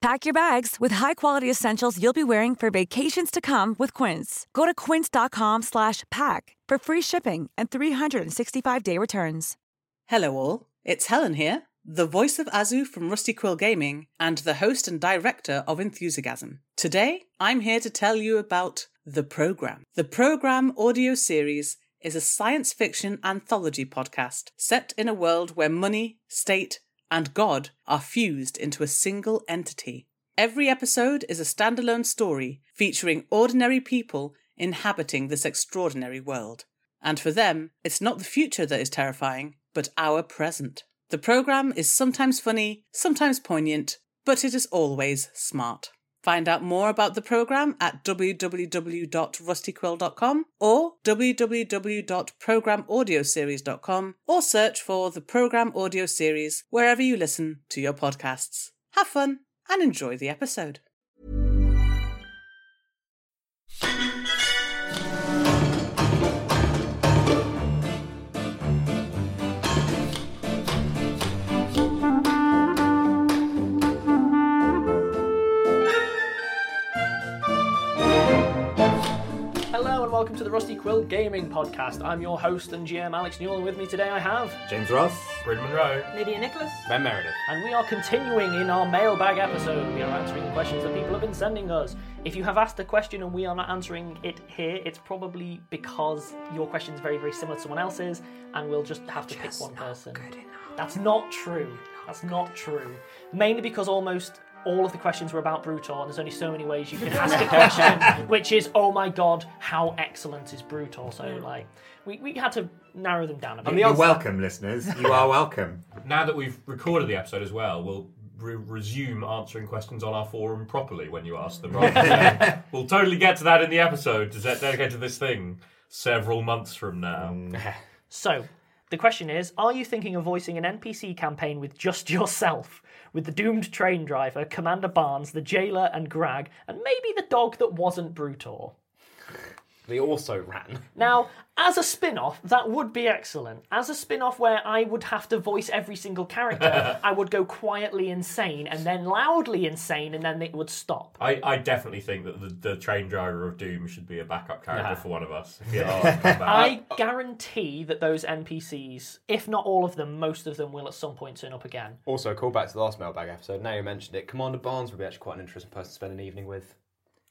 Pack your bags with high-quality essentials you'll be wearing for vacations to come with Quince. Go to quince.com/pack for free shipping and 365-day returns. Hello, all. It's Helen here, the voice of Azu from Rusty Quill Gaming and the host and director of Enthusiasm. Today, I'm here to tell you about The Program. The Program audio series is a science fiction anthology podcast set in a world where money, state, and God are fused into a single entity. Every episode is a standalone story featuring ordinary people inhabiting this extraordinary world. And for them, it's not the future that is terrifying, but our present. The programme is sometimes funny, sometimes poignant, but it is always smart. Find out more about the programme at www.rustyquill.com or www.programaudioseries.com or search for the Programme Audio Series wherever you listen to your podcasts. Have fun and enjoy the episode. The Rusty Quill Gaming Podcast. I'm your host and GM Alex Newell, and with me today I have, James Ross. Bryn Monroe. Lydia Nicholas. Ben Meredith. and we are continuing in our mailbag episode. We are answering the questions that people have been sending us. If you have asked a question and we are not answering it here, it's probably because your question is very, very similar to someone else's, and we'll just have to pick one person. That's not true. That's not true. Mainly because almost all of the questions were about Brutor, and there's only so many ways you can ask a question, which is, oh my god, how excellent is Brutor? So, like, we, we had to narrow them down a bit. You're welcome, listeners. You are welcome. Now that we've recorded the episode as well, we'll re- resume answering questions on our forum properly when you ask them. Rather than- we'll totally get to that in the episode to de- dedicate to this thing several months from now. Mm. So, the question is Are you thinking of voicing an NPC campaign with just yourself? With the doomed train driver, Commander Barnes, the jailer, and Grag, and maybe the dog that wasn't Brutor? They also ran. Now, as a spin off, that would be excellent. As a spin off where I would have to voice every single character, I would go quietly insane and then loudly insane and then it would stop. I, I definitely think that the, the train driver of Doom should be a backup character Yeah. for one of us. If you ask to come back. I guarantee that those NPCs, if not all of them, most of them will at some point turn up again. Also, call back to the last mailbag episode. Now you mentioned it, Commander Barnes would be actually quite an interesting person to spend an evening with.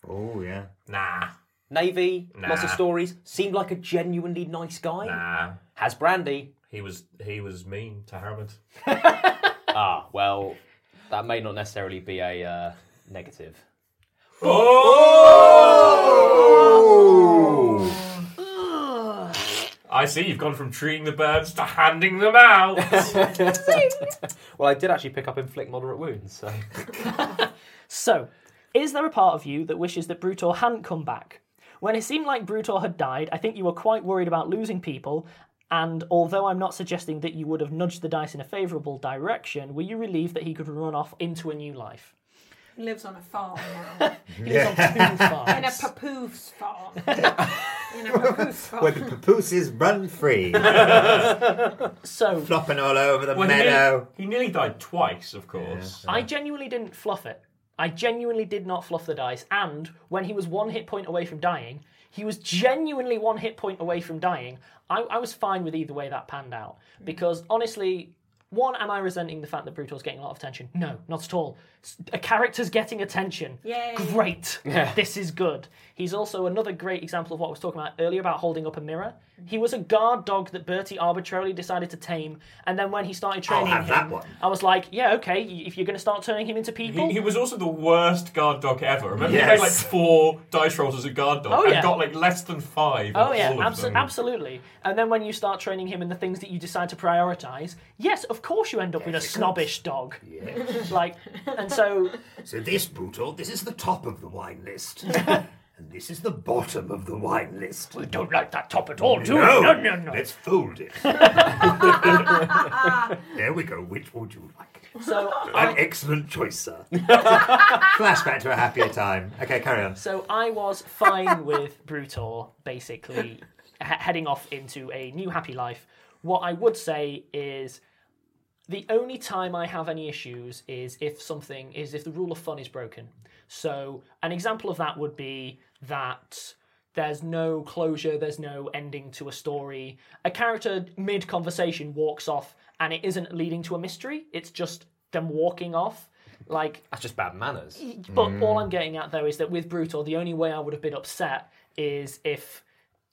Oh, yeah. Nah, Navy, lots of stories. Seemed like a genuinely nice guy. nah. Has brandy. He was he was mean to Hamid. Ah, well, that may not necessarily be a uh, negative. I see you've gone from treating the birds to handing them out. Well, I did actually pick up inflict moderate wounds, so. So, is there a part of you that wishes that Brutor hadn't come back? When it seemed like Brutor had died, I think you were quite worried about losing people, and although I'm not suggesting that you would have nudged the dice in a favourable direction, were you relieved that he could run off into a new life? He lives on a farm now. He was on two In a farms. papoose farm. In a papoose farm. Where the papooses run free, So, flopping all over the Well, he, nearly, meadow. he nearly died twice, of course. I genuinely didn't fluff it. I genuinely did not fluff the dice, and when he was one hit point away from dying, he was genuinely one hit point away from dying. I, I was fine with either way that panned out. Because honestly, one, am I resenting the fact that Brutor's getting a lot of attention? No, not at all. S- A character's getting attention. Yay. Great. Yeah. This is good. He's also another great example of what I was talking about earlier about holding up a mirror. He was a guard dog that Bertie arbitrarily decided to tame, and then when he started oh, training have that him, one. I was like, yeah, okay, if you're going to start turning him into people, He, he was also the worst guard dog ever. Remember, he Yes. made like four dice rolls as a guard dog Oh, and got like less than five. Oh on yeah, all of abso- them. absolutely. And then when you start training him in the things that you decide to prioritize, yes, of course you end up with a snobbish dog. like, and so So this, Brutor, this is the top of the wine list. And this is the bottom of the wine list. We don't like that top at all, do we? No, No, no, no. Let's fold it. there we go. Which would you like? So, An excellent choice, sir. Flashback to a happier time. Okay, carry on. so I was fine with Brutor basically he- heading off into a new happy life. What I would say is the only time I have any issues is if something is if the rule of fun is broken. So an example of that would be that there's no closure, there's no ending to a story. A character mid conversation walks off and it isn't leading to a mystery, it's just them walking off. Like That's just bad manners. but all I'm getting at though is that with Brutor, the only way I would have been upset is if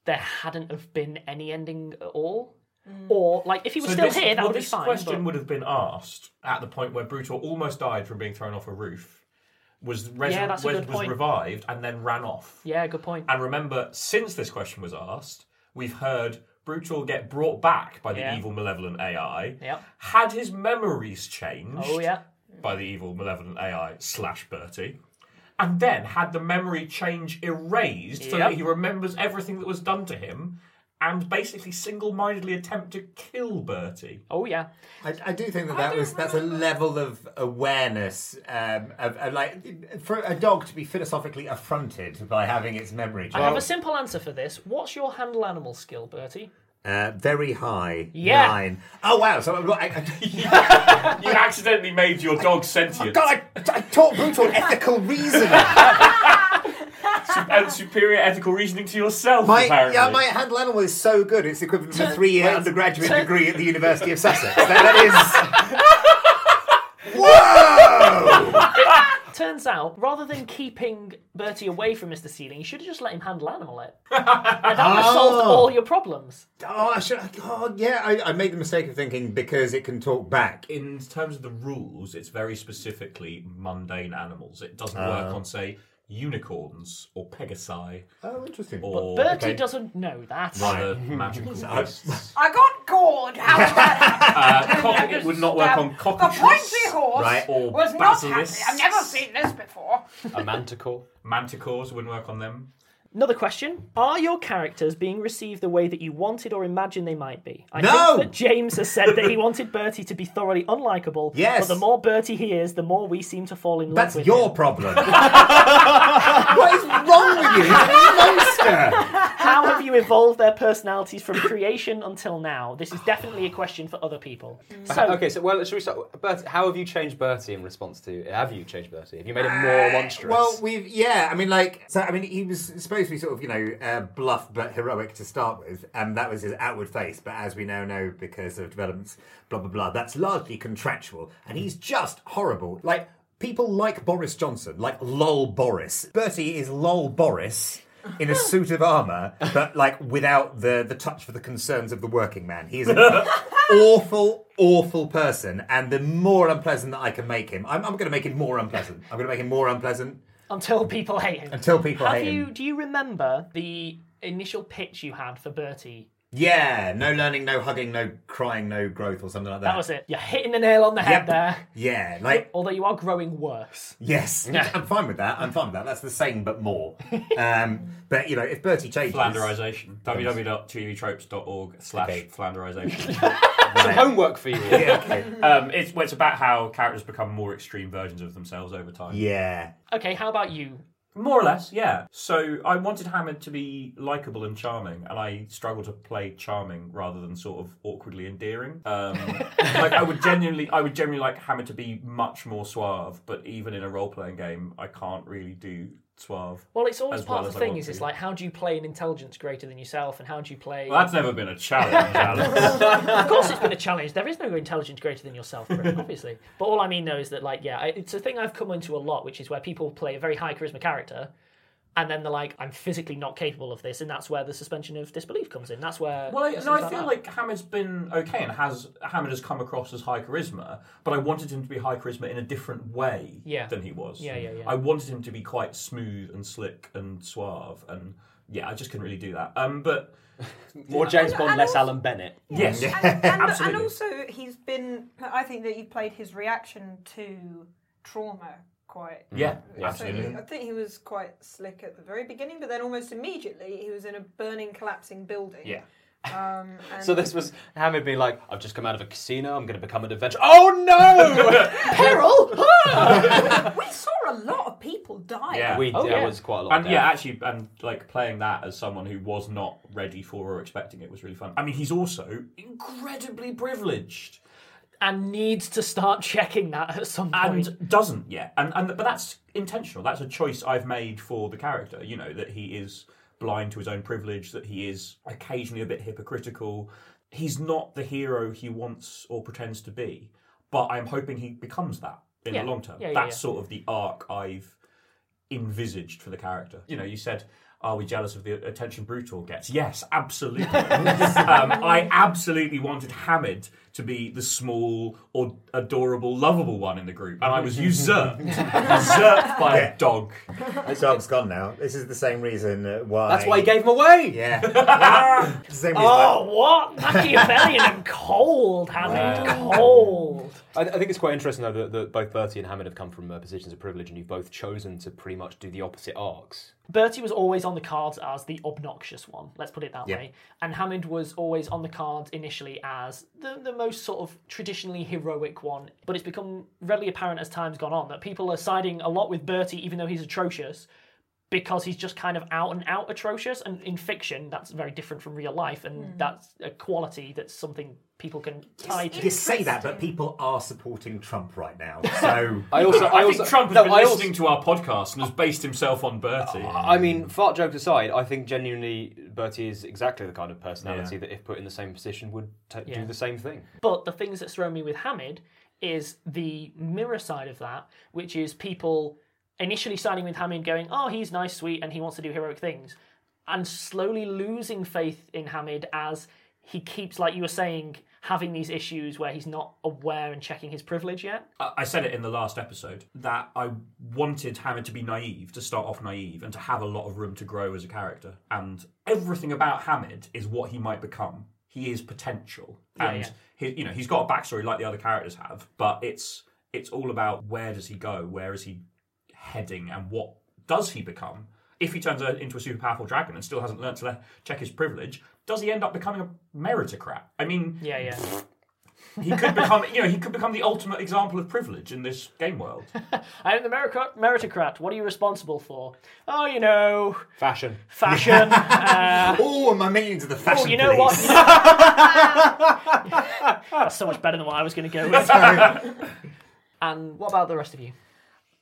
there hadn't have been any ending at all. Mm. Or like if he was So still this, here, that well, would be fine. this fine. question but- would have been asked at the point where Brutor almost died from being thrown off a roof, was, resur- Yeah, was, was revived, and then ran off. Yeah, good point. And remember, since this question was asked, we've heard Brutor get brought back by the Yeah. evil, malevolent AI. Yep. Had his memories changed Oh yeah. by the evil, malevolent AI slash Bertie. And then had the memory change erased so that he remembers everything that was done to him and basically single mindedly attempt to kill Bertie. Oh yeah. I, I do think that that was that's a level of awareness um, of, of like for a dog to be philosophically affronted by having its memory. I have a simple answer for this. What's your handle animal skill, Bertie? Uh, very high. Yeah. Nine. Oh wow! So I've. I, I, You accidentally made your dog sentient God, I, I taught Brutor ethical reasoning. and superior ethical reasoning to yourself, My apparently. yeah, my handle animal is so good. It's equivalent to a three-year wait, undergraduate turn- degree at the University of Sussex. That, that is. Whoa! Turns out, rather than keeping Bertie away from Mr. Sealing, you should have just let him handle animal it. and that would have solved Oh. all your problems. Oh, I should. Oh, yeah. I, I made the mistake of thinking because it can talk back. in terms of the rules, it's very specifically mundane animals. It doesn't Uh. work on, say, unicorns or pegasi Oh, interesting. or Bertie okay. doesn't know that. other magical beasts. I got gored. How was that? Uh, cock- it would not work on The cockatoos. pointy horse Right. Or was not happy. basilisks. I've never seen this before. A manticore. Manticores wouldn't work on them. Another question: Are your characters being received the way that you wanted or imagined they might be? I No! think that James has said that he wanted Bertie to be thoroughly unlikable. Yes. But the more Bertie he is, the more we seem to fall in love with. That's your him. problem. what is wrong with you? He's a monster. How have you evolved their personalities from creation until now? This is definitely a question for other people. So, okay, so well, should we start? Bertie, how have you changed Bertie in response to? Have you changed Bertie? Have you made him more monstrous? Uh, Well, we've yeah. I mean, like, so I mean, he was supposed to be sort of you know uh, bluff but heroic to start with, and that was his outward face. But as we now know, because of developments, blah blah blah, that's largely contractual, and he's just horrible. Like people like Boris Johnson, like lol Boris. Bertie is lol Boris. In a suit of armour, but like without the the touch for the concerns of the working man. He is an awful, awful person, and the more unpleasant that I can make him, I'm, I'm going to make him more unpleasant. I'm going to make him more unpleasant. Until people hate him. Until people have hate you? him. Do you remember the initial pitch you had for Bertie? Yeah, no learning, no hugging, no crying, no growth, or something like that. That was it. You're hitting the nail on the head Yep. there. Yeah, like Although you are growing worse. yes, Yeah. I'm fine with that. I'm fine with that. That's the same but more. um, but you know, if Bertie changes, Flanderization. www.tvtropes.org slash Okay. flanderization. Some homework for you. yeah, okay. um, it's, well, it's about how characters become more extreme versions of themselves over time. yeah, Okay, how about you? More or less, yeah. So I wanted Hamid to be likable and charming, and I struggle to play charming rather than sort of awkwardly endearing. Um, like I would genuinely, I would genuinely like Hamid to be much more suave, but even in a role-playing game, I can't really do suave. Well, it's always As part well of the as I thing. want Is it's to. like how do you play an intelligence greater than yourself, and how do you play? Well, that's never been a challenge, Alex. of course, it's been a challenge. There is no intelligence greater than yourself, obviously. But all I mean though is that, like, yeah, I- it's a thing I've come into a lot, which is where people play a very high charisma character, and then they're like, "I'm physically not capable of this," and that's where the suspension of disbelief comes in. That's where. Well, I, no, I like feel that. like Hamid's been okay and has Hamid has come across as high charisma, but I wanted him to be high charisma in a different way Yeah. than he was. Yeah, yeah, yeah. I wanted him to be quite smooth and slick and suave, and yeah, I just couldn't really do that. Um, but More James And- Bond, and less also- Alan Bennett. yes, And, and, and absolutely. also, he's been. I think that you played his reaction to trauma quite. Yeah, I absolutely. think, I think he was quite slick at the very beginning, but then almost immediately he was in a burning, collapsing building. Yeah. Um, and So this was Hamid being like, I've just come out of a casino, I'm going to become an adventurer. Oh no! Peril! we saw a lot of people die. Yeah. we, Oh, there yeah. was quite a lot And of yeah, actually, and like playing that as someone who was not ready for or expecting it was really fun. I mean, he's also incredibly privileged and needs to start checking that at some point. and doesn't yet. And and but that's intentional. That's a choice I've made for the character. You know that he is blind to his own privilege. That he is occasionally a bit hypocritical. He's not the hero he wants or pretends to be. But I'm hoping he becomes that in Yeah. the long term. Yeah, yeah, that's sort of the arc I've envisaged for the character. You know, you said, "Are we jealous of the attention Brutor gets?" Yes, absolutely. um, I absolutely wanted Hamid to be the small or adorable, lovable one in the group, and I was usurped, usurped by a dog. The dog's gone now. This is the same reason uh, why. That's why he gave him away! Yeah. It's the same reason Oh, why- what? Machiavellian and cold, Hamid. Cold. I, I think it's quite interesting though that, that both Bertie and Hamid have come from uh, positions of privilege, and you've both chosen to pretty much do the opposite arcs. Bertie was always on the cards as the obnoxious one, let's put it that Yeah. way. And Hamid was always on the cards initially as the, the most sort of traditionally heroic one. But it's become readily apparent as time's gone on that people are siding a lot with Bertie, even though he's atrocious, because he's just kind of out and out atrocious. And in fiction, that's very different from real life, and hmm. that's a quality that's something people can tie to. You say that, but people are supporting Trump right now. So I also, I, I, also, think Trump has no, been I also- listening to our podcast and has based himself on Bertie. Uh, I mean, fart jokes aside, I think genuinely Bertie is exactly the kind of personality Yeah. that, if put in the same position, would ta Yeah. do the same thing. But the things that throw me with Hamid is the mirror side of that, which is people initially siding with Hamid, going, "Oh, he's nice, sweet, and he wants to do heroic things," and slowly losing faith in Hamid as he keeps, like you were saying, having these issues where he's not aware and checking his privilege yet. I I said it in the last episode that I wanted Hamid to be naive, to start off naive, and to have a lot of room to grow as a character. And everything about Hamid is what he might become. He is potential, Yeah, and yeah. He, you know he's got a backstory like the other characters have, but it's it's all about where does he go, where is he heading, and what does he become. If he turns into a super powerful dragon and still hasn't learned to le- check his privilege, does he end up becoming a meritocrat? I mean, Yeah, yeah. he could become, you know, he could become the ultimate example of privilege in this game world. I am the meritocrat. meritocrat. What are you responsible for? Oh, you know, Fashion. fashion. uh, oh, my minions are the fashion oh, you know what? police. You know- That's so much better than what I was going to go with. and what about the rest of you?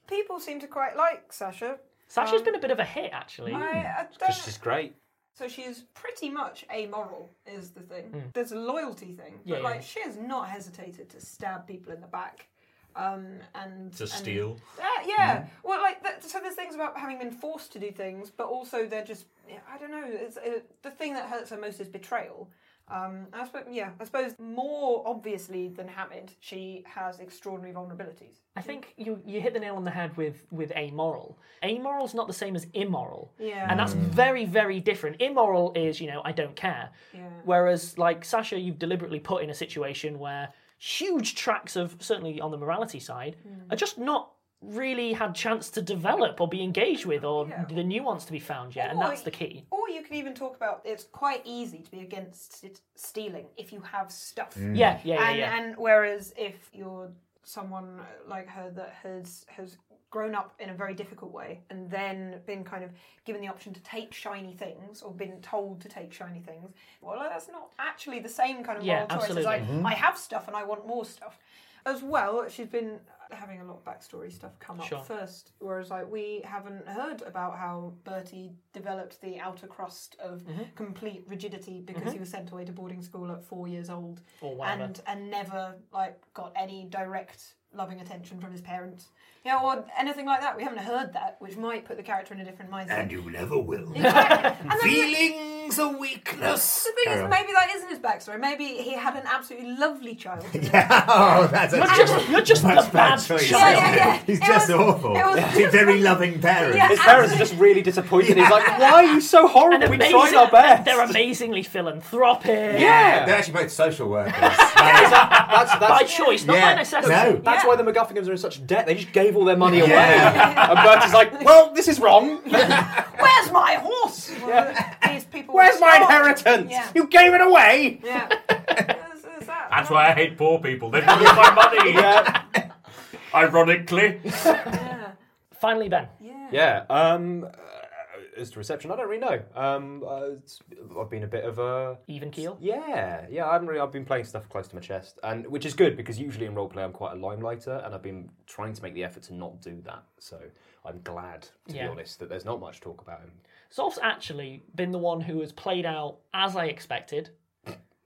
People seem to quite like Sasha. Sasha's Um, been a bit of a hit, actually. I, I Because she's great. So she's pretty much amoral, is the thing. There's a loyalty thing. Yeah, but yeah. like she has not hesitated to stab people in the back, um, and To and- steal. Uh, yeah, well, like that, so. There's things about having been forced to do things, but also they're just I don't know. It's, it, the thing that hurts her most is betrayal. Um, I suppose, yeah, I suppose more obviously than Hamid, she has extraordinary vulnerabilities. I think you, you hit the nail on the head with, with amoral. Amoral's not the same as immoral. Yeah. And that's very, very different. Immoral is, you know, I don't care. Yeah. Whereas, like, Sasha, you've deliberately put in a situation where huge tracks of, certainly on the morality side, Hmm. are just not really had chance to develop or be engaged with or Yeah. the nuance to be found yet. And that's the key. Or you can even talk about it's quite easy to be against it stealing if you have stuff. Mm. Yeah, yeah, yeah, and, yeah. and whereas if you're someone like her that has has grown up in a very difficult way and then been kind of given the option to take shiny things or been told to take shiny things, well, that's not actually the same kind of Yeah, moral choice as absolutely. like I have stuff and I want more stuff. As well, she's been having a lot of backstory stuff come up Sure. first, whereas like we haven't heard about how Bertie developed the outer crust of Mm-hmm. complete rigidity because he was sent away to boarding school at four years old Or whatever. and and never like got any direct loving attention from his parents. Yeah, or anything like that. We haven't heard that, which might put the character in a different mindset. And you never will. Exactly. And then the- Feelings of weakness. the thing is, maybe that isn't his backstory. Maybe he had an absolutely lovely childhood. oh, that's a You're just, you're just the Much bad bad choice. Yeah, yeah, yeah. He's It just was- awful. it was- He's very loving parents. Yeah. His parents are just really disappointed. He's like, "Why are you so horrible? We tried our best." They're amazingly philanthropic. Yeah. They're actually both social workers. That's, that's, By choice, not by Yeah. necessity. No. That's Yeah. why the MacGuffins are in such debt. They just gave all their money away. Yeah. and Bertie's like, well, this is wrong. Where's my horse? These people. Where's my inheritance? Yeah. You gave it away. Yeah. Is- is that- That's why I hate poor people. They took my money. Yeah. Ironically. Yeah. Finally, Ben. Yeah. Yeah. Um, uh, as to reception, I don't really know. Um, uh, it's, I've been a bit of a Even keel. yeah, yeah. I haven't really. I've been playing stuff close to my chest, and which is good because usually in roleplay I'm quite a limelighter, and I've been trying to make the effort to not do that. So I'm glad, to Yeah. be honest, that there's not much talk about him. Zolf's actually been the one who has played out as I expected.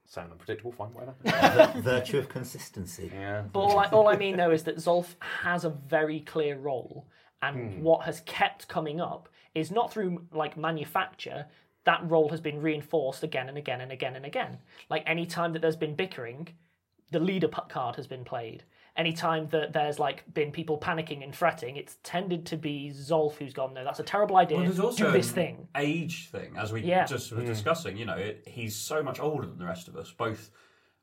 Sound unpredictable. Fine, whatever. The virtue of consistency. yeah. But all I, all I mean though is that Zolf has a very clear role, and hmm. what has kept coming up is not through like manufacture. That role has been reinforced again and again and again and again. Like any time that there's been bickering, the leader card has been played. Any time that there's like been people panicking and fretting, it's tended to be Zolf who's gone. No, that's a terrible idea. Well, there's also Do this an thing. age thing, as we Yeah. just were mm. discussing. You know, it, he's so much older than the rest of us, both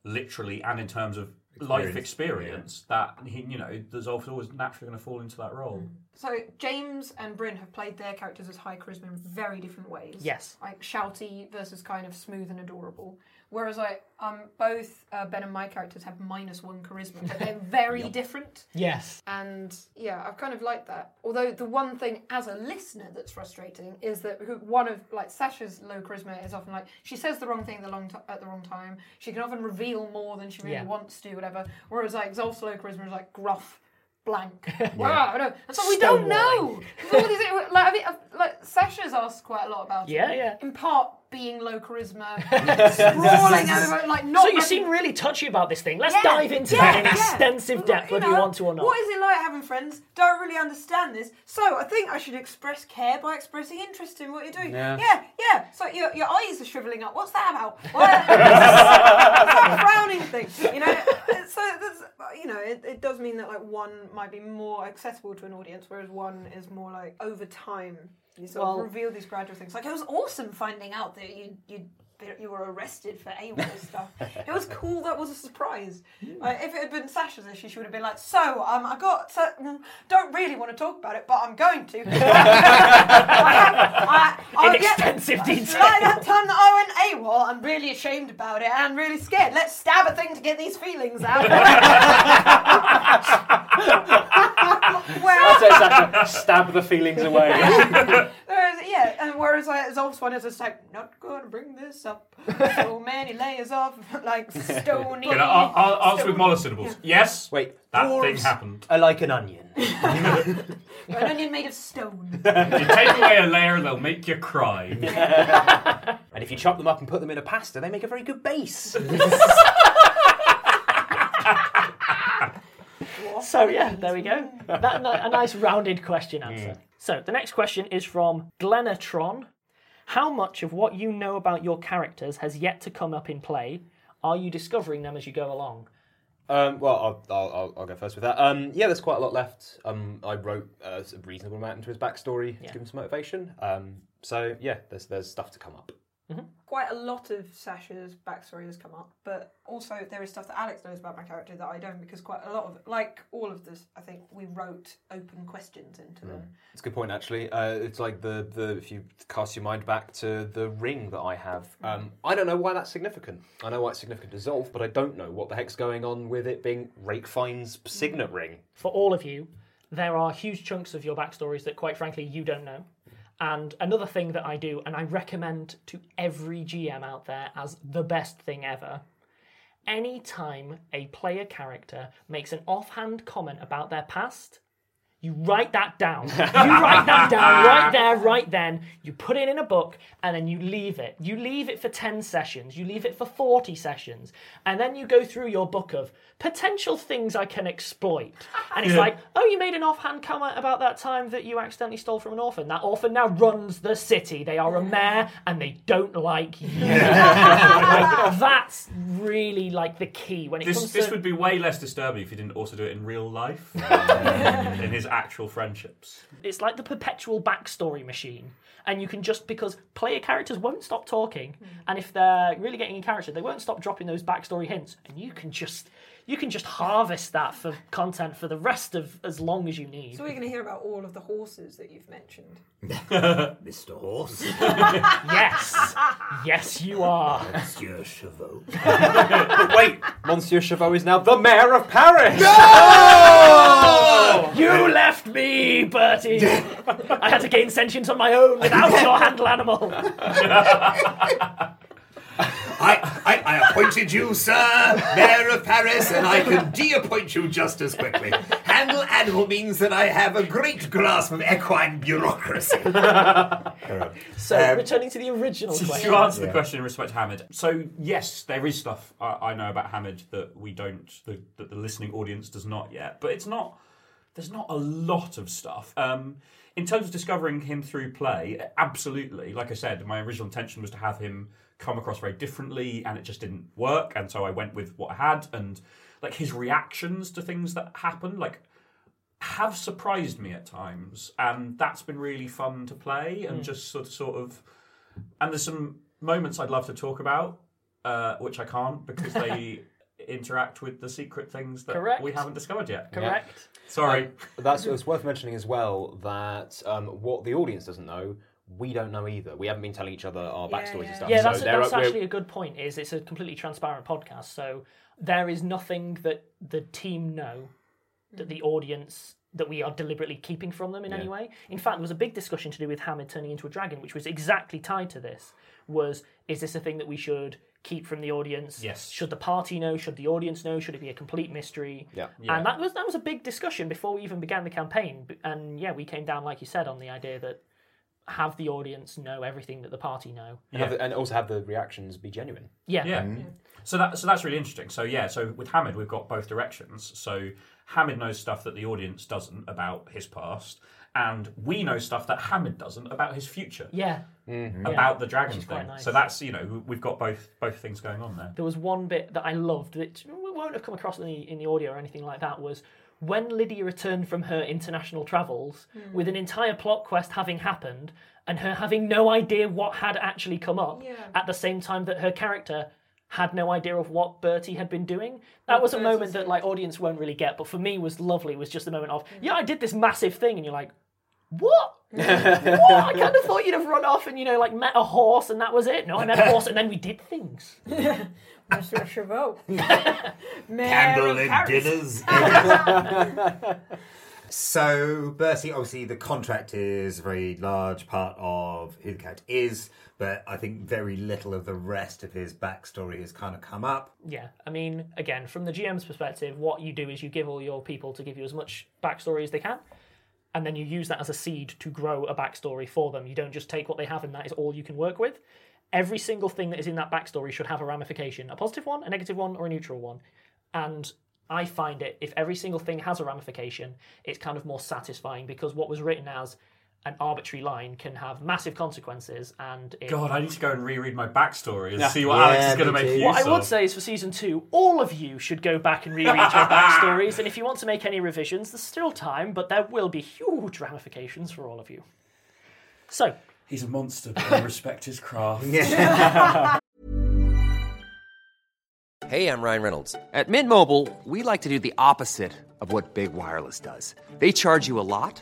literally and in terms of life experience. That he, you know, the Zolf's always naturally going to fall into that role. Mm. So James and Bryn have played their characters as high charisma in very different ways. Yes. Like shouty versus kind of smooth and adorable. Whereas like um both uh, Ben and my characters have minus one charisma, but they're very different. Yes. And yeah, I've kind of liked that. Although the one thing as a listener that's frustrating is that who, one of like Sasha's low charisma is often like she says the wrong thing at the, long t- at the wrong time. She can often reveal more than she really Yeah. wants to, whatever. Whereas like Zolf's low charisma is like gruff. Blank. Wow, I don't know. And so we don't know. There's all these, like, I mean, like Sasha's asked quite a lot about Yeah, it. yeah. In part being low charisma, sprawling over, like not. So you rec- seem really touchy about this thing. Let's Yeah, dive into yeah, it in yeah. extensive Like, depth, whether you know, want to or not. What is it like having friends? Don't really understand this. So I think I should express care by expressing interest in what you're doing. Yeah. yeah. yeah. So your, your eyes are shriveling up. What's that about? What? What's that frowning thing? You know. Uh, so that's, you know, it, it does mean that like one might be more accessible to an audience, whereas one is more like over time. You sort Well- of reveal these gradual things. Like it was awesome finding out that you you you were arrested for AWOL stuff. It was cool. That was a surprise. Like, if it had been Sasha's issue, she would have been like, "So, um, I got. So, mm, don't really want to talk about it, but I'm going to." I have, I, I, In yeah, extensive Like detail. that time that I went AWOL, I'm really ashamed about it and really scared. Let's stab a thing to get these feelings out. It, Sasha. Stab the feelings away. Whereas, yeah, and whereas like Zolf's one is just like, not gonna bring this up. So many layers of like stony. Can I, I'll, I'll answer with stony- monosyllables. Yes, Wait, that dwarves thing happened. are like an onion. An onion made of stone. You take away a layer, they'll make you cry. And if you chop them up and put them in a pasta, they make a very good base. So yeah, there we go. That, a nice rounded question answer. Hmm. So the next question is from Glenatron. How much of what you know about your characters has yet to come up in play? Are you discovering them as you go along? Um, well, I'll, I'll, I'll, go first with that. Um, yeah, there's quite a lot left. Um, I wrote uh, a reasonable amount into his backstory Yeah. to give him some motivation. Um, so yeah, there's there's stuff to come up. Quite a lot of Sasha's backstory has come up, but also there is stuff that Alex knows about my character that I don't because quite a lot of like all of this, I think we wrote open questions into them. It's a good point, actually. Uh, it's like the, the if you cast your mind back to the ring that I have. Um, I don't know why that's significant. I know why it's significant to Zolf, but I don't know what the heck's going on with it being Rakefine's signet ring. For all of you, there are huge chunks of your backstories that, quite frankly, you don't know. And another thing that I do, and I recommend to every GM out there as the best thing ever, anytime a player character makes an offhand comment about their past, You write that down. You write that down right there, right then. You put it in a book and then you leave it. You leave it for 10 sessions. You leave it for 40 sessions. And then you go through your book of potential things I can exploit. And it's Yeah. like, oh, you made an offhand comment about that time that you accidentally stole from an orphan. That orphan now runs the city. They are a mayor and they don't like you. Like, that's really like the key when it This, comes this to. This would be way less disturbing if he didn't also do it in real life, um, in his actual friendships. It's like the perpetual backstory machine. And you can just because player characters won't stop talking, hmm. and if they're really getting in character, they won't stop dropping those backstory hints. And you can just you can just harvest that for content for the rest of as long as you need. So we're going to hear about all of the horses that you've mentioned. Mr. Horse, yes, yes, you are. Monsieur Chevaux. But wait, Monsieur Chavot is now the mayor of Paris. No! You left me, Bertie. I had to gain sentience on my own without your handle animal. I, I, I appointed you, sir, Mayor of Paris, and I can de-appoint you just as quickly. Handle animal means that I have a great grasp of equine bureaucracy. So, Um, returning to the original question. To answer the question in respect to Hamid, so yes, there is stuff I, I know about Hamid that we don't, the, that the listening audience does not yet. But it's not. There's not a lot of stuff. Um, in terms of discovering him through play, absolutely. Like I said, my original intention was to have him come across very differently, and it just didn't work. And so I went with what I had, and like his reactions to things that happened, like have surprised me at times, and that's been really fun to play and just sort of, sort of. And there's some moments I'd love to talk about, uh, which I can't because they interact with the secret things that Correct. we haven't discovered yet. Correct. Sorry. That's it's worth mentioning as well that um, what the audience doesn't know, we don't know either. We haven't been telling each other our Yeah, backstories yeah. and stuff. Yeah, so that's, there that's are- actually a good point. Is it's a completely transparent podcast, so there is nothing that the team know that the audience that we are deliberately keeping from them in any way. In fact, there was a big discussion to do with Hamid turning into a dragon, which was exactly tied to this. Was is this a thing that we should keep from the audience? Yes. Should the party know? Should the audience know? Should it be a complete mystery? Yeah. And that was that was a big discussion before we even began the campaign. And yeah, we came down, like you said, on the idea that have the audience know everything that the party know. and, have the- and also have the reactions be genuine. Yeah. Yeah. So that so that's really interesting. So yeah, so with Hamid we've got both directions. So Hamid knows stuff that the audience doesn't about his past, and we know stuff that Hamid doesn't about his future. Yeah. Mm-hmm. About the dragon Which is quite thing. nice. So that's you know we've got both both things going on there. There was one bit that I loved that won't have come across in the in the audio or anything like that was when Lydia returned from her international travels hmm. with an entire plot quest having happened and her having no idea what had actually come up Yeah. at the same time that her character had no idea of what Bertie had been doing. That What was a moment that like audience won't really get, but for me was lovely. Was just the moment of hmm. yeah, I did this massive thing, and you're like, what? What? I kind of thought you'd have run off and you know like met a horse and that was it. No, I met a horse and then we did things. Monsieur Chavot. Mayor of Candlelit Paris. dinners. so, Bertie, obviously, the contract is a very large part of who the character is, but I think very little of the rest of his backstory has kind of come up. Yeah, I mean, again, from the GM's perspective, what you do is you give all your people to give you as much backstory as they can, and then you use that as a seed to grow a backstory for them. You don't just take what they have and that is all you can work with. Every single thing that is in that backstory should have a ramification a positive one, a negative one, or a neutral one. And I find it, if every single thing has a ramification, it's kind of more satisfying because what was written as an arbitrary line can have massive consequences and it God, I need to go and reread my backstory and see what Yeah, Alex is going to make too. use What I would say is for season two, all of you should go back and reread your backstories. And if you want to make any revisions, there's still time, but there will be huge ramifications for all of you. So, He's a monster, but I respect his craft. Hey, I'm Ryan Reynolds. At Mint Mobile, we like to do the opposite of what Big Wireless does. They charge you a lot,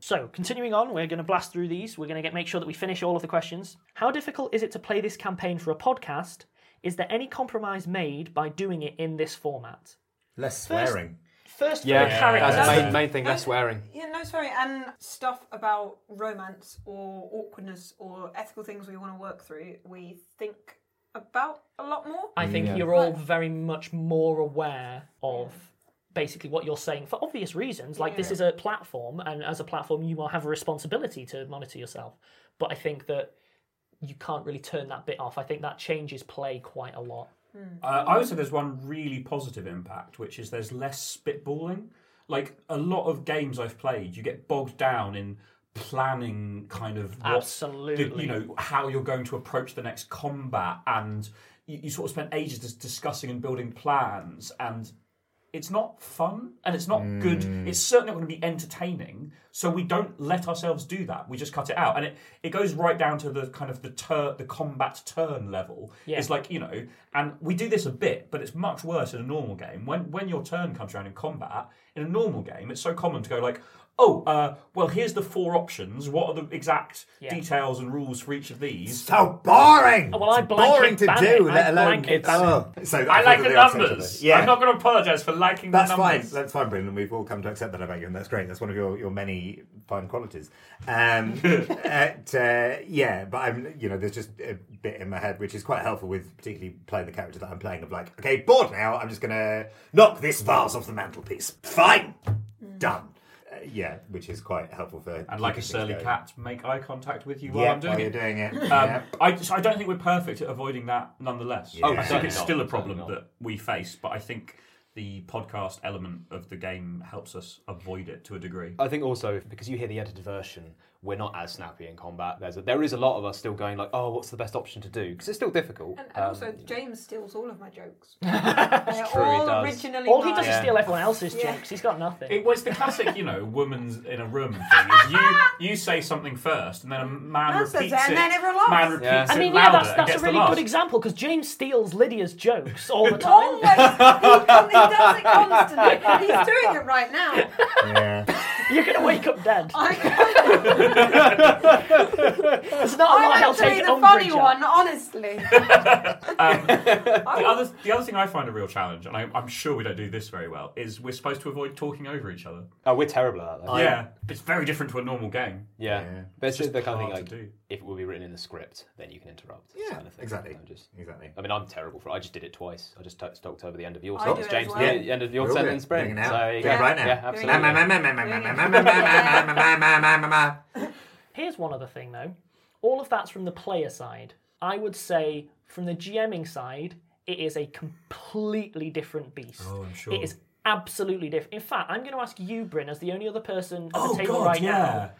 So, continuing on, we're going to blast through these. We're going to get make sure that we finish all of the questions. How difficult is it to play this campaign for a podcast? Is there any compromise made by doing it in this format? Less First- swearing. First, for Yeah, the that's the main, main thing. Less swearing. Yeah, no, swearing and stuff about romance or awkwardness or ethical things we want to work through, we think about a lot more. I think Yeah. you're all very much more aware of basically what you're saying for obvious reasons. Like this is a platform, and as a platform, you will have a responsibility to monitor yourself. But I think that you can't really turn that bit off. I think that changes play quite a lot. Uh, I would say there's one really positive impact, which is there's less spitballing. Like a lot of games I've played, you get bogged down in planning kind of what Absolutely. the- you know how you're going to approach the next combat, and you, you sort of spend ages just discussing and building plans, and it's not fun and it's not good. Mm. It's certainly not going to be entertaining. So we don't let ourselves do that. We just cut it out, and it, it goes right down to the kind of the tur- the combat turn level. Yeah. It's like you know, and we do this a bit, but it's much worse in a normal game. When when your turn comes around in combat in a normal game, it's so common to go like. Oh, uh, well, here's the four options. What are the exact Yeah. details and rules for each of these? So boring. Oh, well, I It's boring blanket to ban do, it. let I alone. blanket ban oh. So I like thought the numbers. Yeah. I'm not going to apologise for liking That's the fine. numbers. That's fine, Brendan. We've all come to accept that about you, and that's great. That's one of your, your many fine qualities. Um, at, uh, yeah, but I'm you know there's just a bit in my head which is quite helpful with particularly playing the character that I'm playing. Of like, okay, bored now. I'm just gonna knock this vase off the mantelpiece. Fine, done. Uh, yeah, which is quite helpful for and like a keeping things surly going. cat, make eye contact with you while Yeah, I'm doing while it. you're doing it. Um, yeah. I, so I don't think we're perfect at avoiding that nonetheless. Oh, I think it's still a problem that we face, but I think the podcast element of the game helps us avoid it to a degree. I think also because you hear the edited version, we're not as snappy in combat. There's a, there is a lot of us still going like, oh, what's the best option to do? Because it's still difficult. And, and Um, also, James steals all of my jokes. They're true, he all does. originally All he mine. does is steal everyone else's Yeah. jokes. He's got nothing. It was the classic, you know, woman's in a room thing. Is you you say something first, and then a man Man repeats it, and then everyone laughs. Man repeats Yeah. it I mean, yeah, that's, that's a really good example because James steals Lydia's jokes all the time. Always. he, he does it constantly. He's doing it right now. yeah. You're going to wake up dead. I, There's not a lot I'm he'll actually take the umbrage funny at. one, honestly. Um, the other, the other thing I find a real challenge, and I, I'm sure we don't do this very well, is we're supposed to avoid talking over each other. oh, we're terrible at that. Though. yeah, it's very different to a normal game. Yeah, Yeah. but it's It's just the kind of thing hard like to do. If it will be written in the script, then you can interrupt. Yeah, kind of thing. exactly. You know, just, Exactly. I mean, I'm terrible for. it. I just did it twice. I just t- talked over the end of your I sentence, do James. well. Yeah, the end of your We're sentence, doing it Brent. now. So you Do it go. right now. Yeah, absolutely. Here's one other thing, though. All of that's from the player side. I would say from the GMing side, it is a completely different beast. Oh, I'm sure. It is absolutely different. In fact, I'm going to ask you, Bryn, as the only other person at Oh the table God, right yeah. now.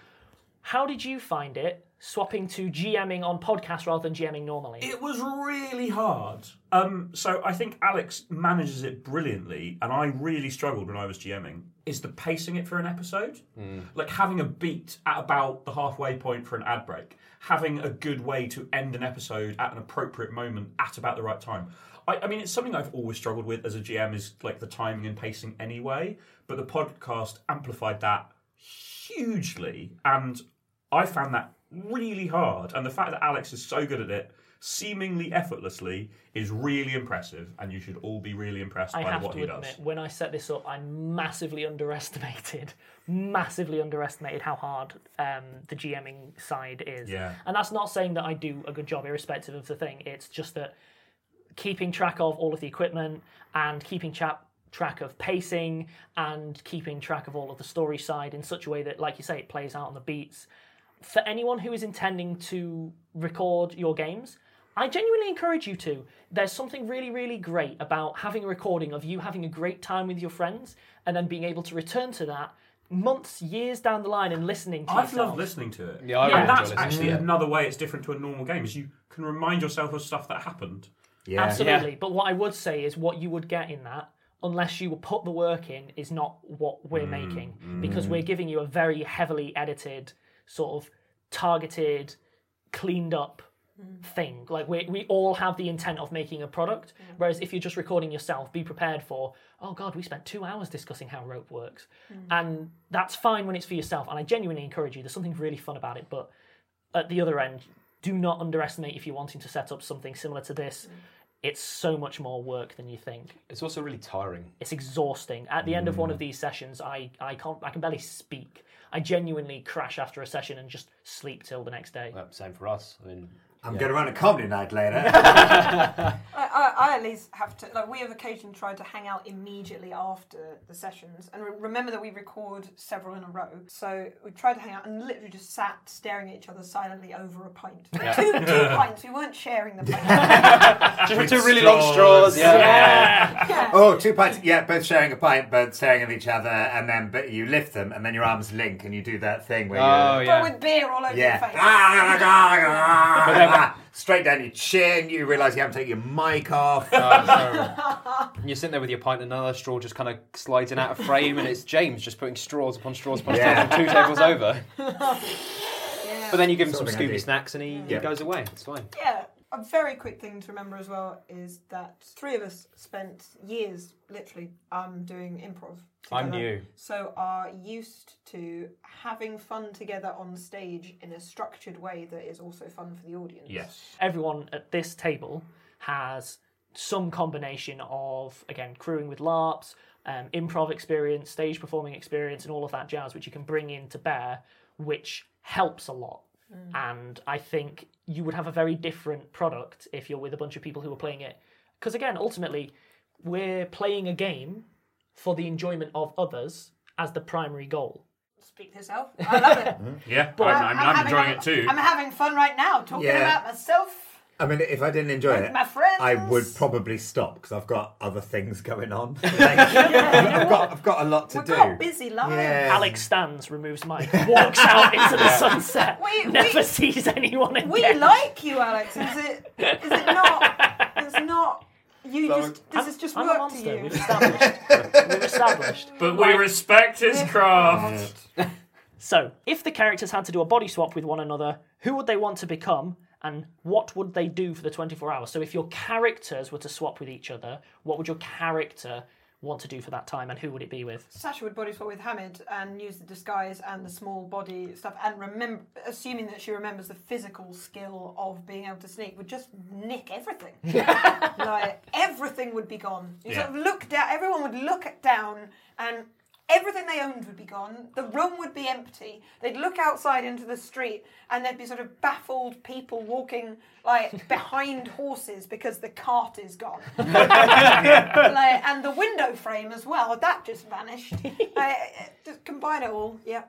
How did you find it swapping to GMing on podcast rather than GMing normally? It was really hard. Um, so I think Alex manages it brilliantly, and I really struggled when I was GMing. Is the pacing it for an episode? Like having a beat at about the halfway point for an ad break, having a good way to end an episode at an appropriate moment at about the right time. I, I mean, it's something I've always struggled with as a GM is like the timing and pacing anyway. But the podcast amplified that hugely, and I found that really hard. And the fact that Alex is so good at it, seemingly effortlessly, is really impressive. And you should all be really impressed I by have what to he admit, does. when I set this up, I massively underestimated, massively underestimated how hard um, the GMing side is. Yeah. And that's not saying that I do a good job, irrespective of the thing. It's just that keeping track of all of the equipment and keeping tra- track of pacing and keeping track of all of the story side in such a way that, like you say, it plays out on the beats. For anyone who is intending to record your games, I genuinely encourage you to. There's something really, really great about having a recording of you having a great time with your friends and then being able to return to that months, years down the line and listening to it. I've yourself. loved listening to it. Yeah, I really and enjoy that's listening actually to it. another way it's different to a normal game. Is you can remind yourself of stuff that happened. Yeah. Absolutely. But what I would say is what you would get in that, unless you put the work in, is not what we're mm, making. Mm. Because we're giving you a very heavily edited, sort of targeted, cleaned up mm. thing. Like we we all have the intent of making a product. Whereas if you're just recording yourself, be prepared for, oh god, we spent two hours discussing how rope works. Mm. And that's fine when it's for yourself. And I genuinely encourage you, there's something really fun about it, but at the other end, do not underestimate if you're wanting to set up something similar to this. Mm. It's so much more work than you think. It's also really tiring. It's exhausting. At the end of one of these sessions, I, I can't I can barely speak. I genuinely crash after a session and just sleep till the next day. Well, same for us. I mean, I'm yeah. going to run a comedy night later. I, I, I at least have to like we have occasionally tried to hang out immediately after the sessions and re- remember that we record several in a row so we tried to hang out and literally just sat staring at each other silently over a pint two, two pints we weren't sharing the pint Just with two really long straws. Yeah. yeah. Oh, two pints. Yeah, both sharing a pint, both staring at each other, and then but you lift them, and then your arms link, and you do that thing where Oh, you. but yeah. with beer all over Yeah. your face Ah. Straight down your chin, you realise you haven't taken your mic off. And you're sitting there with your pint, and another straw just kind of slides in out of frame, and it's James just putting straws upon straws upon Yeah. straws two tables over. yeah. But then you give him Sort some of thing I Scooby do. snacks, and he, he goes away. It's fine. Yeah, a very quick thing to remember as well is that three of us spent years, literally, um, doing improv. I'm together. new. So are used to having fun together on stage in a structured way that is also fun for the audience. Yes. Everyone at this table has some combination of again crewing with LARPs, um, improv experience, stage performing experience, and all of that jazz, which you can bring in to bear, which helps a lot. And I think you would have a very different product if you're with a bunch of people who are playing it. Because again, ultimately, we're playing a game for the enjoyment of others as the primary goal. Speak for yourself. I love it. Yeah, I'm- I'm, I'm, I'm enjoying a- it too. I'm having fun right now talking Yeah. about myself. I mean, if I didn't enjoy With it, my friends. I would probably stop because I've got other things going on. Like, I've got, I've got a lot to We've do. got busy lives. Yeah. Alex stands, removes mic, walks out into the sunset, We- never we- sees anyone again. We like you, Alex. Is it? Is it not? It's not. You just. This is just I'm work to you. We've established. We've established. but we respect his craft. So, if the characters had to do a body swap with one another, who would they want to become, and what would they do for the 24 hours? So, if your characters were to swap with each other, what would your character want to do for that time, and who would it be with? Sasha would body swap with Hamid and use the disguise and the small body stuff, and remember, assuming that she remembers the physical skill of being able to sneak, would just nick everything. like everything would be gone. You sort of look down. Everyone would look down, and everything they owned would be gone. The room would be empty. They'd look outside into the street, and there'd be sort of baffled people walking like behind horses because the cart is gone. like, and the window frame as well. That just vanished. uh, just combine it all. Yeah.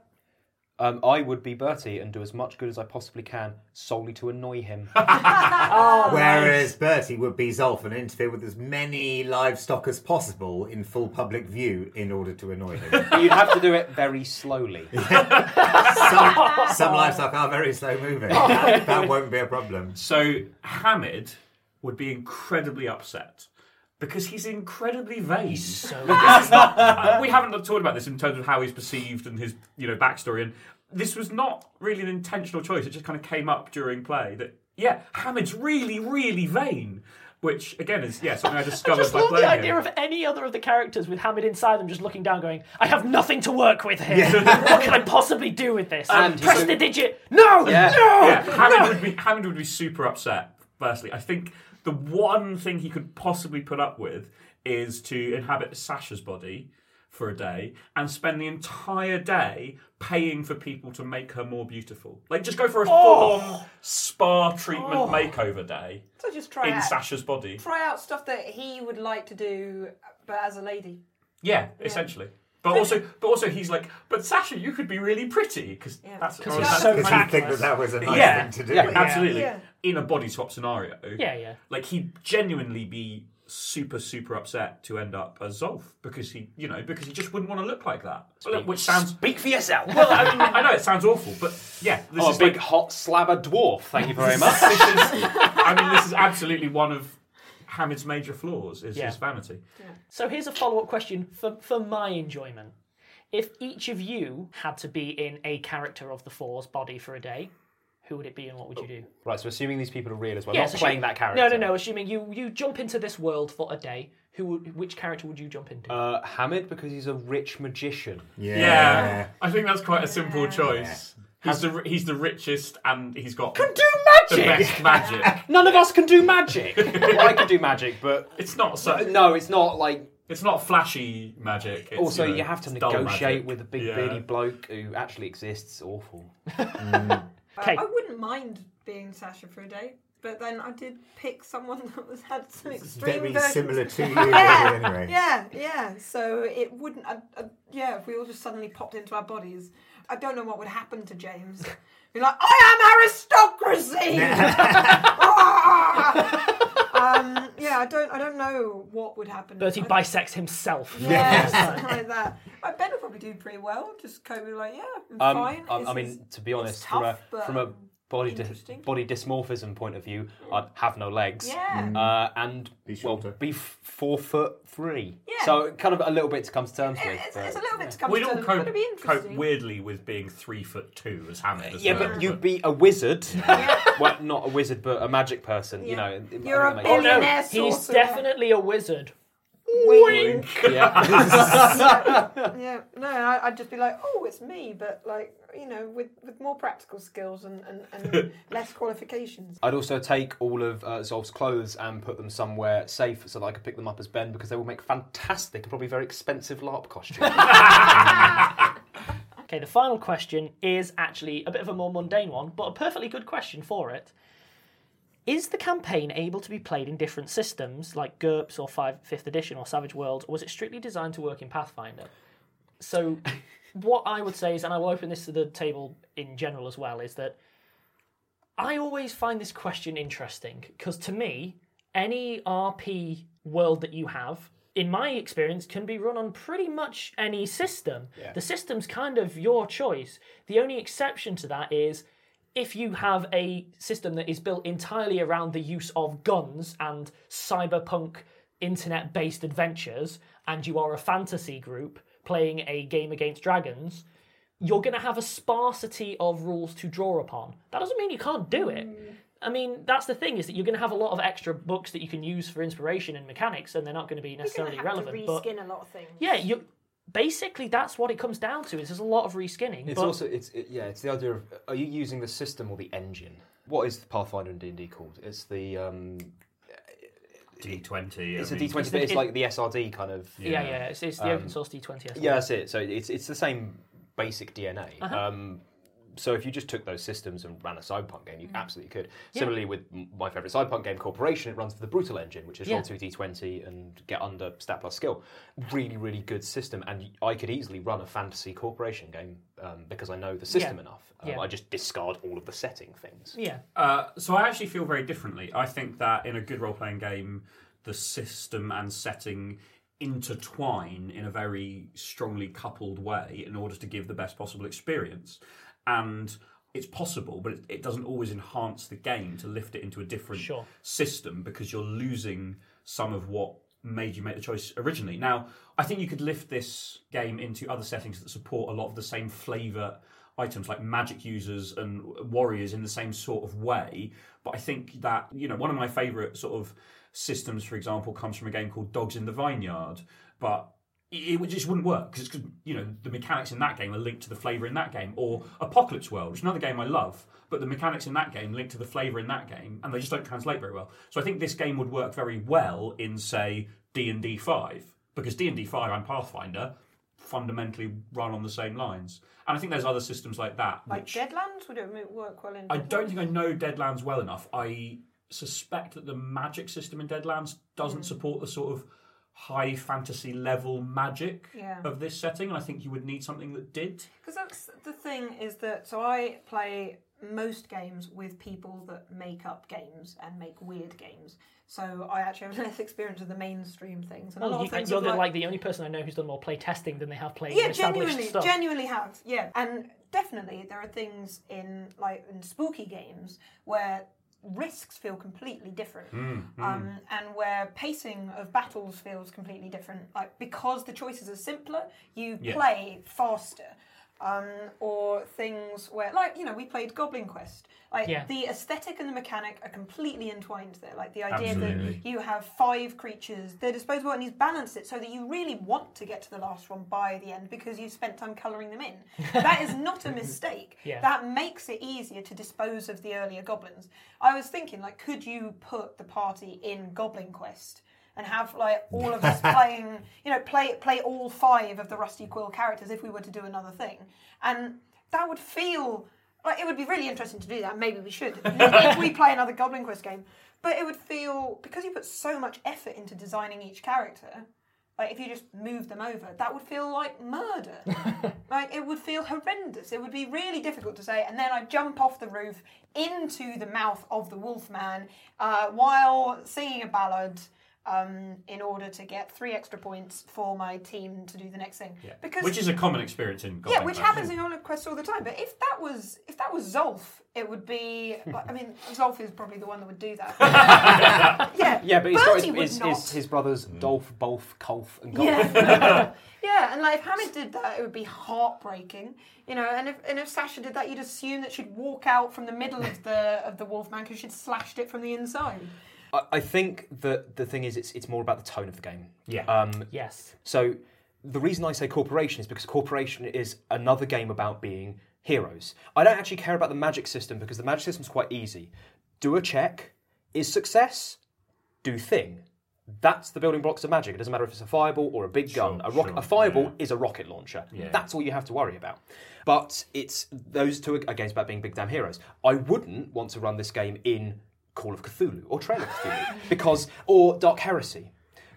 Um, I would be Bertie and do as much good as I possibly can, solely to annoy him. Whereas Bertie would be Zolf and interfere with as many livestock as possible in full public view in order to annoy him. You'd have to do it very slowly. some, some livestock are very slow moving. That, that won't be a problem. So Hamid would be incredibly upset because he's incredibly vain. So This not. uh, we haven't talked about this in terms of how he's perceived and his, you know, backstory. And this was not really an intentional choice. It just kind of came up during play that yeah, Hamid's really, really vain. Which again is yeah something I I discovered just by love the playing idea him. of any other of the characters with Hamid inside them just looking down going, I have nothing to work with here. what can I possibly do with this? And Press the digit. No! Yeah. No! yeah, Hamid would be Hamid would be super upset. Firstly, I think the one thing he could possibly put up with is to inhabit Sasha's body for a day and spend the entire day paying for people to make her more beautiful. Like just go for a oh! full-on spa treatment oh! makeover day So just try in out. Sasha's body. Try out stuff that he would like to do, but as a lady. Yeah, essentially. But also, but also, he's like, but Sasha, you could be really pretty because Yeah. that's 'Cause he's that's so Because kind you think that that was a nice Yeah. thing to do. Yeah. Absolutely. Yeah. In a body swap scenario. Yeah, yeah. Like he'd genuinely be super super upset to end up as Zolf because he you know because he just wouldn't want to look like that. Which sounds Speak for yourself. well. I, mean, I know it sounds awful, but yeah, this oh, is a big like, hot slabber dwarf. Thank you very much. is, I mean, this is absolutely one of Hamid's major flaws is Yeah. his vanity. So here's a follow up question for, for my enjoyment. If each of you had to be in a character of the Four's body for a day, who would it be and what would you do? right, so assuming these people are real as well, Yes, not playing assume- that character. No, no, no. Assuming you, you jump into this world for a day, who would, which character would you jump into? Uh, Hamid because he's a rich magician. Yeah. Yeah, I think that's quite a simple choice. He's the he's the richest and he's got Can do the magic. best magic. None of us can do magic. well, I can do magic, but It's not so. no, it's not like. It's not flashy magic. It's, Also, you, know, you have to it's dull negotiate magic. with a big Yeah. beardy bloke who actually exists. Awful. Okay. I wouldn't mind being Sasha for a day, but then I did pick someone that was had some extreme Very versions. similar to you, yeah, anyway. yeah, yeah. So it wouldn't. I, I, yeah, if we all just suddenly popped into our bodies, I don't know what would happen to James. Be like, I am aristocracy. Ah! um, yeah, I don't. I don't know what would happen. Bertie I- bisects himself. Yeah, something like that. But Ben would probably do pretty well. Just kind of like, yeah, I'm Um, fine. I, This I is- mean, to be honest, tough, from a but, from a body dis- interesting. body dysmorphism point of view, I'd have no legs. Yeah. Uh, and Be well, shorter. be f- four foot three. Yeah. So kind of a little bit to come to terms with. it's, but- it's a little bit to come We'd to all terms, cope, but it'd be cope interesting. weirdly with being three foot two as Hamid. As yeah, well, but you'd be a wizard. well, not a wizard, but a magic person. You Yeah. know, it- You're I a think it makes- billionaire He's sorcerer. definitely a wizard. Wink. Yeah. yeah, no, I, I'd just be like, oh, it's me, but like, you know, with, with more practical skills and, and, and less qualifications. I'd also take all of uh, Zolf's clothes and put them somewhere safe so that I could pick them up as Ben because they will make fantastic and probably very expensive LARP costumes. Okay, the final question is actually a bit of a more mundane one, but a perfectly good question for it. Is the campaign able to be played in different systems like GURPS or 5, 5th edition or Savage Worlds, or was it strictly designed to work in Pathfinder? So, what I would say is, and I will open this to the table in general as well, is that I always find this question interesting because to me, any RP world that you have, in my experience, can be run on pretty much any system. The system's kind of your choice. The only exception to that is if you have a system that is built entirely around the use of guns and cyberpunk internet based adventures, and you are a fantasy group playing a game against dragons, you're going to have a sparsity of rules to draw upon. That doesn't mean you can't do it. Mm. I mean, that's the thing is that you're going to have a lot of extra books that you can use for inspiration and mechanics, and they're not going to be necessarily relevant. to but a lot of things. yeah, you basically that's what it comes down to. Is there's a lot of reskinning. It's but also it's it, yeah, it's the idea of are you using the system or the engine? What is Pathfinder and D and D called? It's the um, D twenty. it's I a mean, D twenty, but it's like the SRD kind of. yeah, yeah, it's, it's the open source D20. Yeah, that's it. So it's it's the same basic DNA. Uh-huh. Um, so if you just took those systems and ran a cyberpunk game, Mm. you absolutely could. Similarly, with my favourite cyberpunk game, Corporation, it runs for the Brutal engine, which is Yeah. roll two d20 and get under stat plus skill. Really, really good system, and I could easily run a fantasy Corporation game um, because I know the system Yeah. enough. Um, Yeah. I just discard all of the setting things. Yeah, Uh, so I actually feel very differently. I think that in a good role playing game, the system and setting intertwine in a very strongly coupled way in order to give the best possible experience. And it's possible, but it, it doesn't always enhance the game to lift it into a different Sure. system because you're losing some of what made you make the choice originally. Now, I think you could lift this game into other settings that support a lot of the same flavour items like magic users and warriors in the same sort of way. But I think that, you know, one of my favourite sort of systems, for example, comes from a game called Dogs in the Vineyard. But it it just wouldn't work because you know the mechanics in that game are linked to the flavor in that game, or Apocalypse World, which is another game I love, but the mechanics in that game link to the flavor in that game, and they just don't translate very well. So I think this game would work very well in say D and D five because D and D five and Pathfinder fundamentally run on the same lines, and I think there's other systems like that. Like which Deadlands, would it work well in? I don't think I know Deadlands well enough. I suspect that the magic system in Deadlands doesn't mm. support the sort of high fantasy level magic Yeah. of this setting. And I think you would need something that did. Because that's the thing is that so I play most games with people that make up games and make weird games. So I actually have less experience of the mainstream things. And a lot you, of things you're the, like- like the only person I know who's done more play testing than they have played yeah, genuinely, stuff. genuinely have. Yeah, and definitely there are things in like in spooky games where risks feel completely different, Mm, um, and where pacing of battles feels completely different. Like because the choices are simpler, you Yeah. play faster. Um, or things where, like, you know, we played Goblin Quest. Like, Yeah. the aesthetic and the mechanic are completely entwined there. Like, the idea Absolutely. that you have five creatures, they're disposable, and he's balanced it so that you really want to get to the last one by the end because you've spent time colouring them in. That is not a mistake. Yeah. That makes it easier to dispose of the earlier goblins. I was thinking, like, could you put the party in Goblin Quest? And have like all of us playing, you know, play play all five of the Rusty Quill characters if we were to do another thing, and that would feel like it would be really interesting to do that. Maybe we should if we play another Goblin Quest game. But it would feel because you put so much effort into designing each character. Like if you just moved them over, that would feel like murder. like it would feel horrendous. It would be really difficult to say. And then I jump off the roof into the mouth of the Wolfman uh, while singing a ballad. Um, in order to get three extra points for my team to do the next thing, Yeah. because Which is a common experience in Goblin yeah, which Quest. happens in Goblin Quest all the time. But if that was if that was Zolf, it would be. I mean, Zolf is probably the one that would do that. yeah, Yeah, but he's got his, would his, not. his, his brothers Dolph, Bolf, Kolf, and Golf. Yeah. yeah, and like if Hamid did that, it would be heartbreaking. You know, and if and if Sasha did that, you'd assume that she'd walk out from the middle of the of the Wolfman because she'd slashed it from the inside. I, I think that the thing is, it's it's more about the tone of the game. Yeah. Um, Yes. So the reason I say corporation is because corporation is another game about being heroes. I don't actually care about the magic system because the magic system's quite easy. Do a check. Is success? Do thing. That's the building blocks of magic. It doesn't matter if it's a fireball or a big gun. Sure, a, rock, sure, a fireball yeah. is a rocket launcher. Yeah. That's all you have to worry about. But it's those two are games about being big damn heroes. I wouldn't want to run this game in Call of Cthulhu or Trail of Cthulhu because or Dark Heresy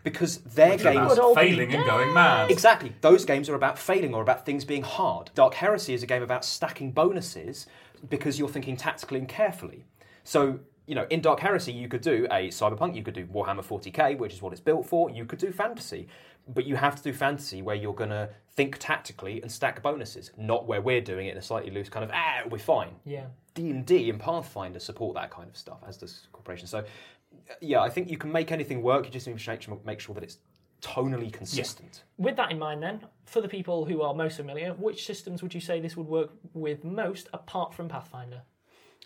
because their Which games about failing and going mad. Exactly. Those games are about failing or about things being hard. Dark Heresy is a game about stacking bonuses because you're thinking tactically and carefully. So, you know, in Dark Heresy, you could do a cyberpunk, you could do Warhammer 40k, which is what it's built for, you could do fantasy. But you have to do fantasy where you're going to think tactically and stack bonuses, not where we're doing it in a slightly loose kind of, ah, we're fine. Yeah. D&D and Pathfinder support that kind of stuff, as does Corporation. So, yeah, I think you can make anything work, you just need to make sure, that it's tonally consistent. With that in mind, then, for the people who are most familiar, which systems would you say this would work with most apart from Pathfinder?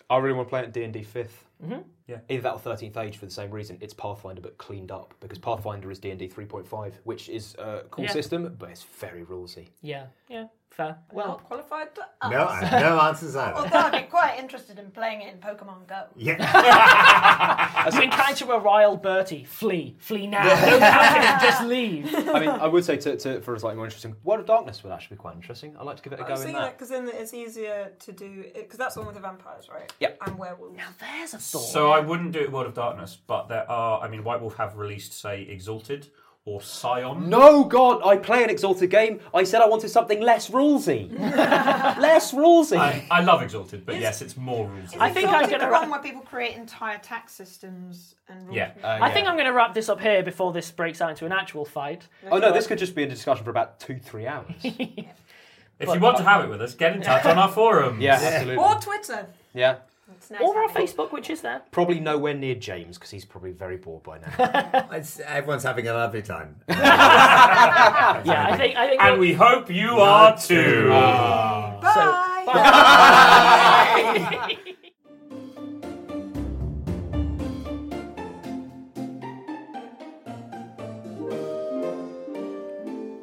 I really want to play it in D&D 5th. Yeah. Either that or 13th Age for the same reason. It's Pathfinder but cleaned up because mm-hmm. Pathfinder is D&D 3.5, which is a cool Yeah. system, but it's very rulesy. Yeah, yeah, fair. Well, Well, not qualified to No, us. I have no answers either. Although I'd be quite interested in playing it in Pokemon Go. Yeah. you encounter a rile Bertie, flee, flee now. Don't touch just leave. I mean, I would say to, to, for a slightly more interesting, World of Darkness would actually be quite interesting. I'd like to give it a I go was in thinking that. because then it's easier to do because that's the one with the vampires, right? Yep. And werewolves. Now there's a thought. So I wouldn't do it World of Darkness, but there are. I mean, White Wolf have released, say, Exalted or Scion. No, God, I play an Exalted game. I said I wanted something less rulesy. less rulesy. I, I love Exalted, but yes, it's more rulesy. I think I'm gonna the ra- one where people create entire tax systems and rules. Yeah. Uh, I think I'm going to wrap this up here before this breaks out into an actual fight. Oh no, this could just be a discussion for about two, three hours. If you want to have it with us, get in touch on our forums. yeah, absolutely. Or Twitter. Yeah. It's nice Or our Facebook, which is there. Probably nowhere near James because he's probably very bored by now. It's- everyone's having a lovely time. Yeah, I think. I think. And we hope you are too. Ah. Bye.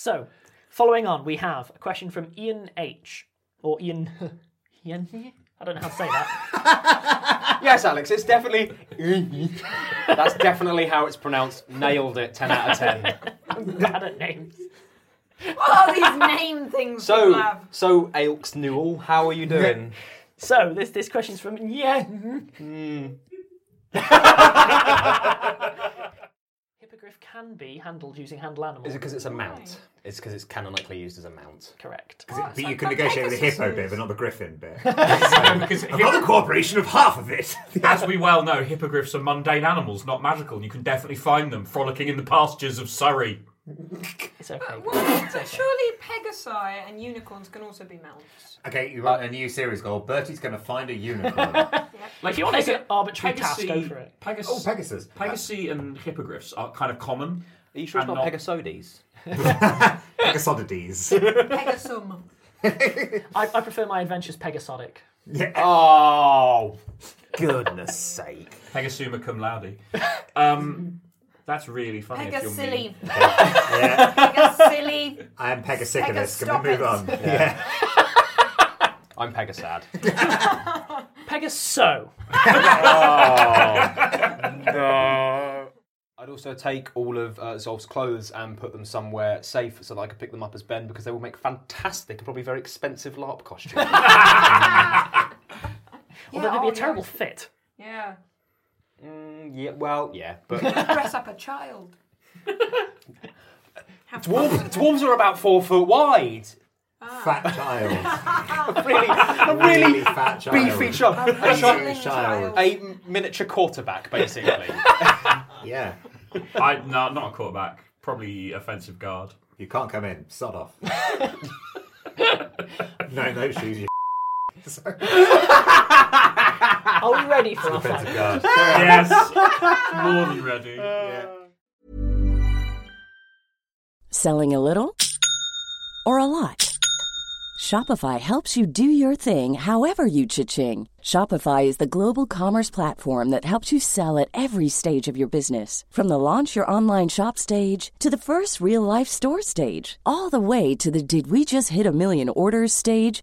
So, following on, we have a question from Ian H. Or Ian. Ian? I don't know how to say that. Yes, Alex, it's definitely. That's definitely how it's pronounced. Nailed it. Ten out of ten. I'm bad at names. What are these name things people So, have? so Alex Newell, how are you doing? So, this, this question's from Yeah. Hippogriff can be handled using handle animals. Is it because it's a mount? It's because it's canonically used as a mount. Correct. But you ah, can negotiate with the hippo bit, but not the griffin bit. because I've got the cooperation of half of it. as we well know, hippogriffs are mundane animals, not magical. and You can definitely find them frolicking in the pastures of Surrey. It's okay. Well, surely Pegasi and unicorns can also be mounts. Okay, you write a new series called Bertie's going to find a unicorn. Like, if you want to take Pega- an arbitrary task, go for it. Pegas- oh, Pegasus. Pegasi and hippogriffs are kind of common. Are you sure it's not not- Pegasodes? Pegasodides. Pegasum. I, I prefer my adventures Pegasodic. Oh, goodness sake. Pegasuma cum laude. Um, that's really funny. if you're. Pegasilly. yeah. Pegasilly. I am Pegasiculus. Pega, Can we move stop on? it. Yeah. I'm Pegasad. Pegaso. I'd also take all of uh, Zolf's clothes and put them somewhere safe so that I could pick them up as Ben because they will make fantastic and probably very expensive LARP costumes. Although they'd be oh, a terrible yeah. fit. Yeah. Yeah, well, yeah, but Dress up a child. Have dwarves, dwarves are about four foot wide. Ah. Fat child. Really, a really Really fat child. beefy child. A, Amazing chi- child. a miniature quarterback, basically. Yeah. I no, not a quarterback. Probably offensive guard. You can't come in. Sod off. no, no shoes. You Are we ready for our offensive fight? guard. yes, more than ready. Selling a little or a lot? Shopify helps you do your thing however you cha-ching. Shopify is the global commerce platform that helps you sell at every stage of your business. From the launch your online shop stage to the first real life store stage, all the way to the did we just hit a million orders stage.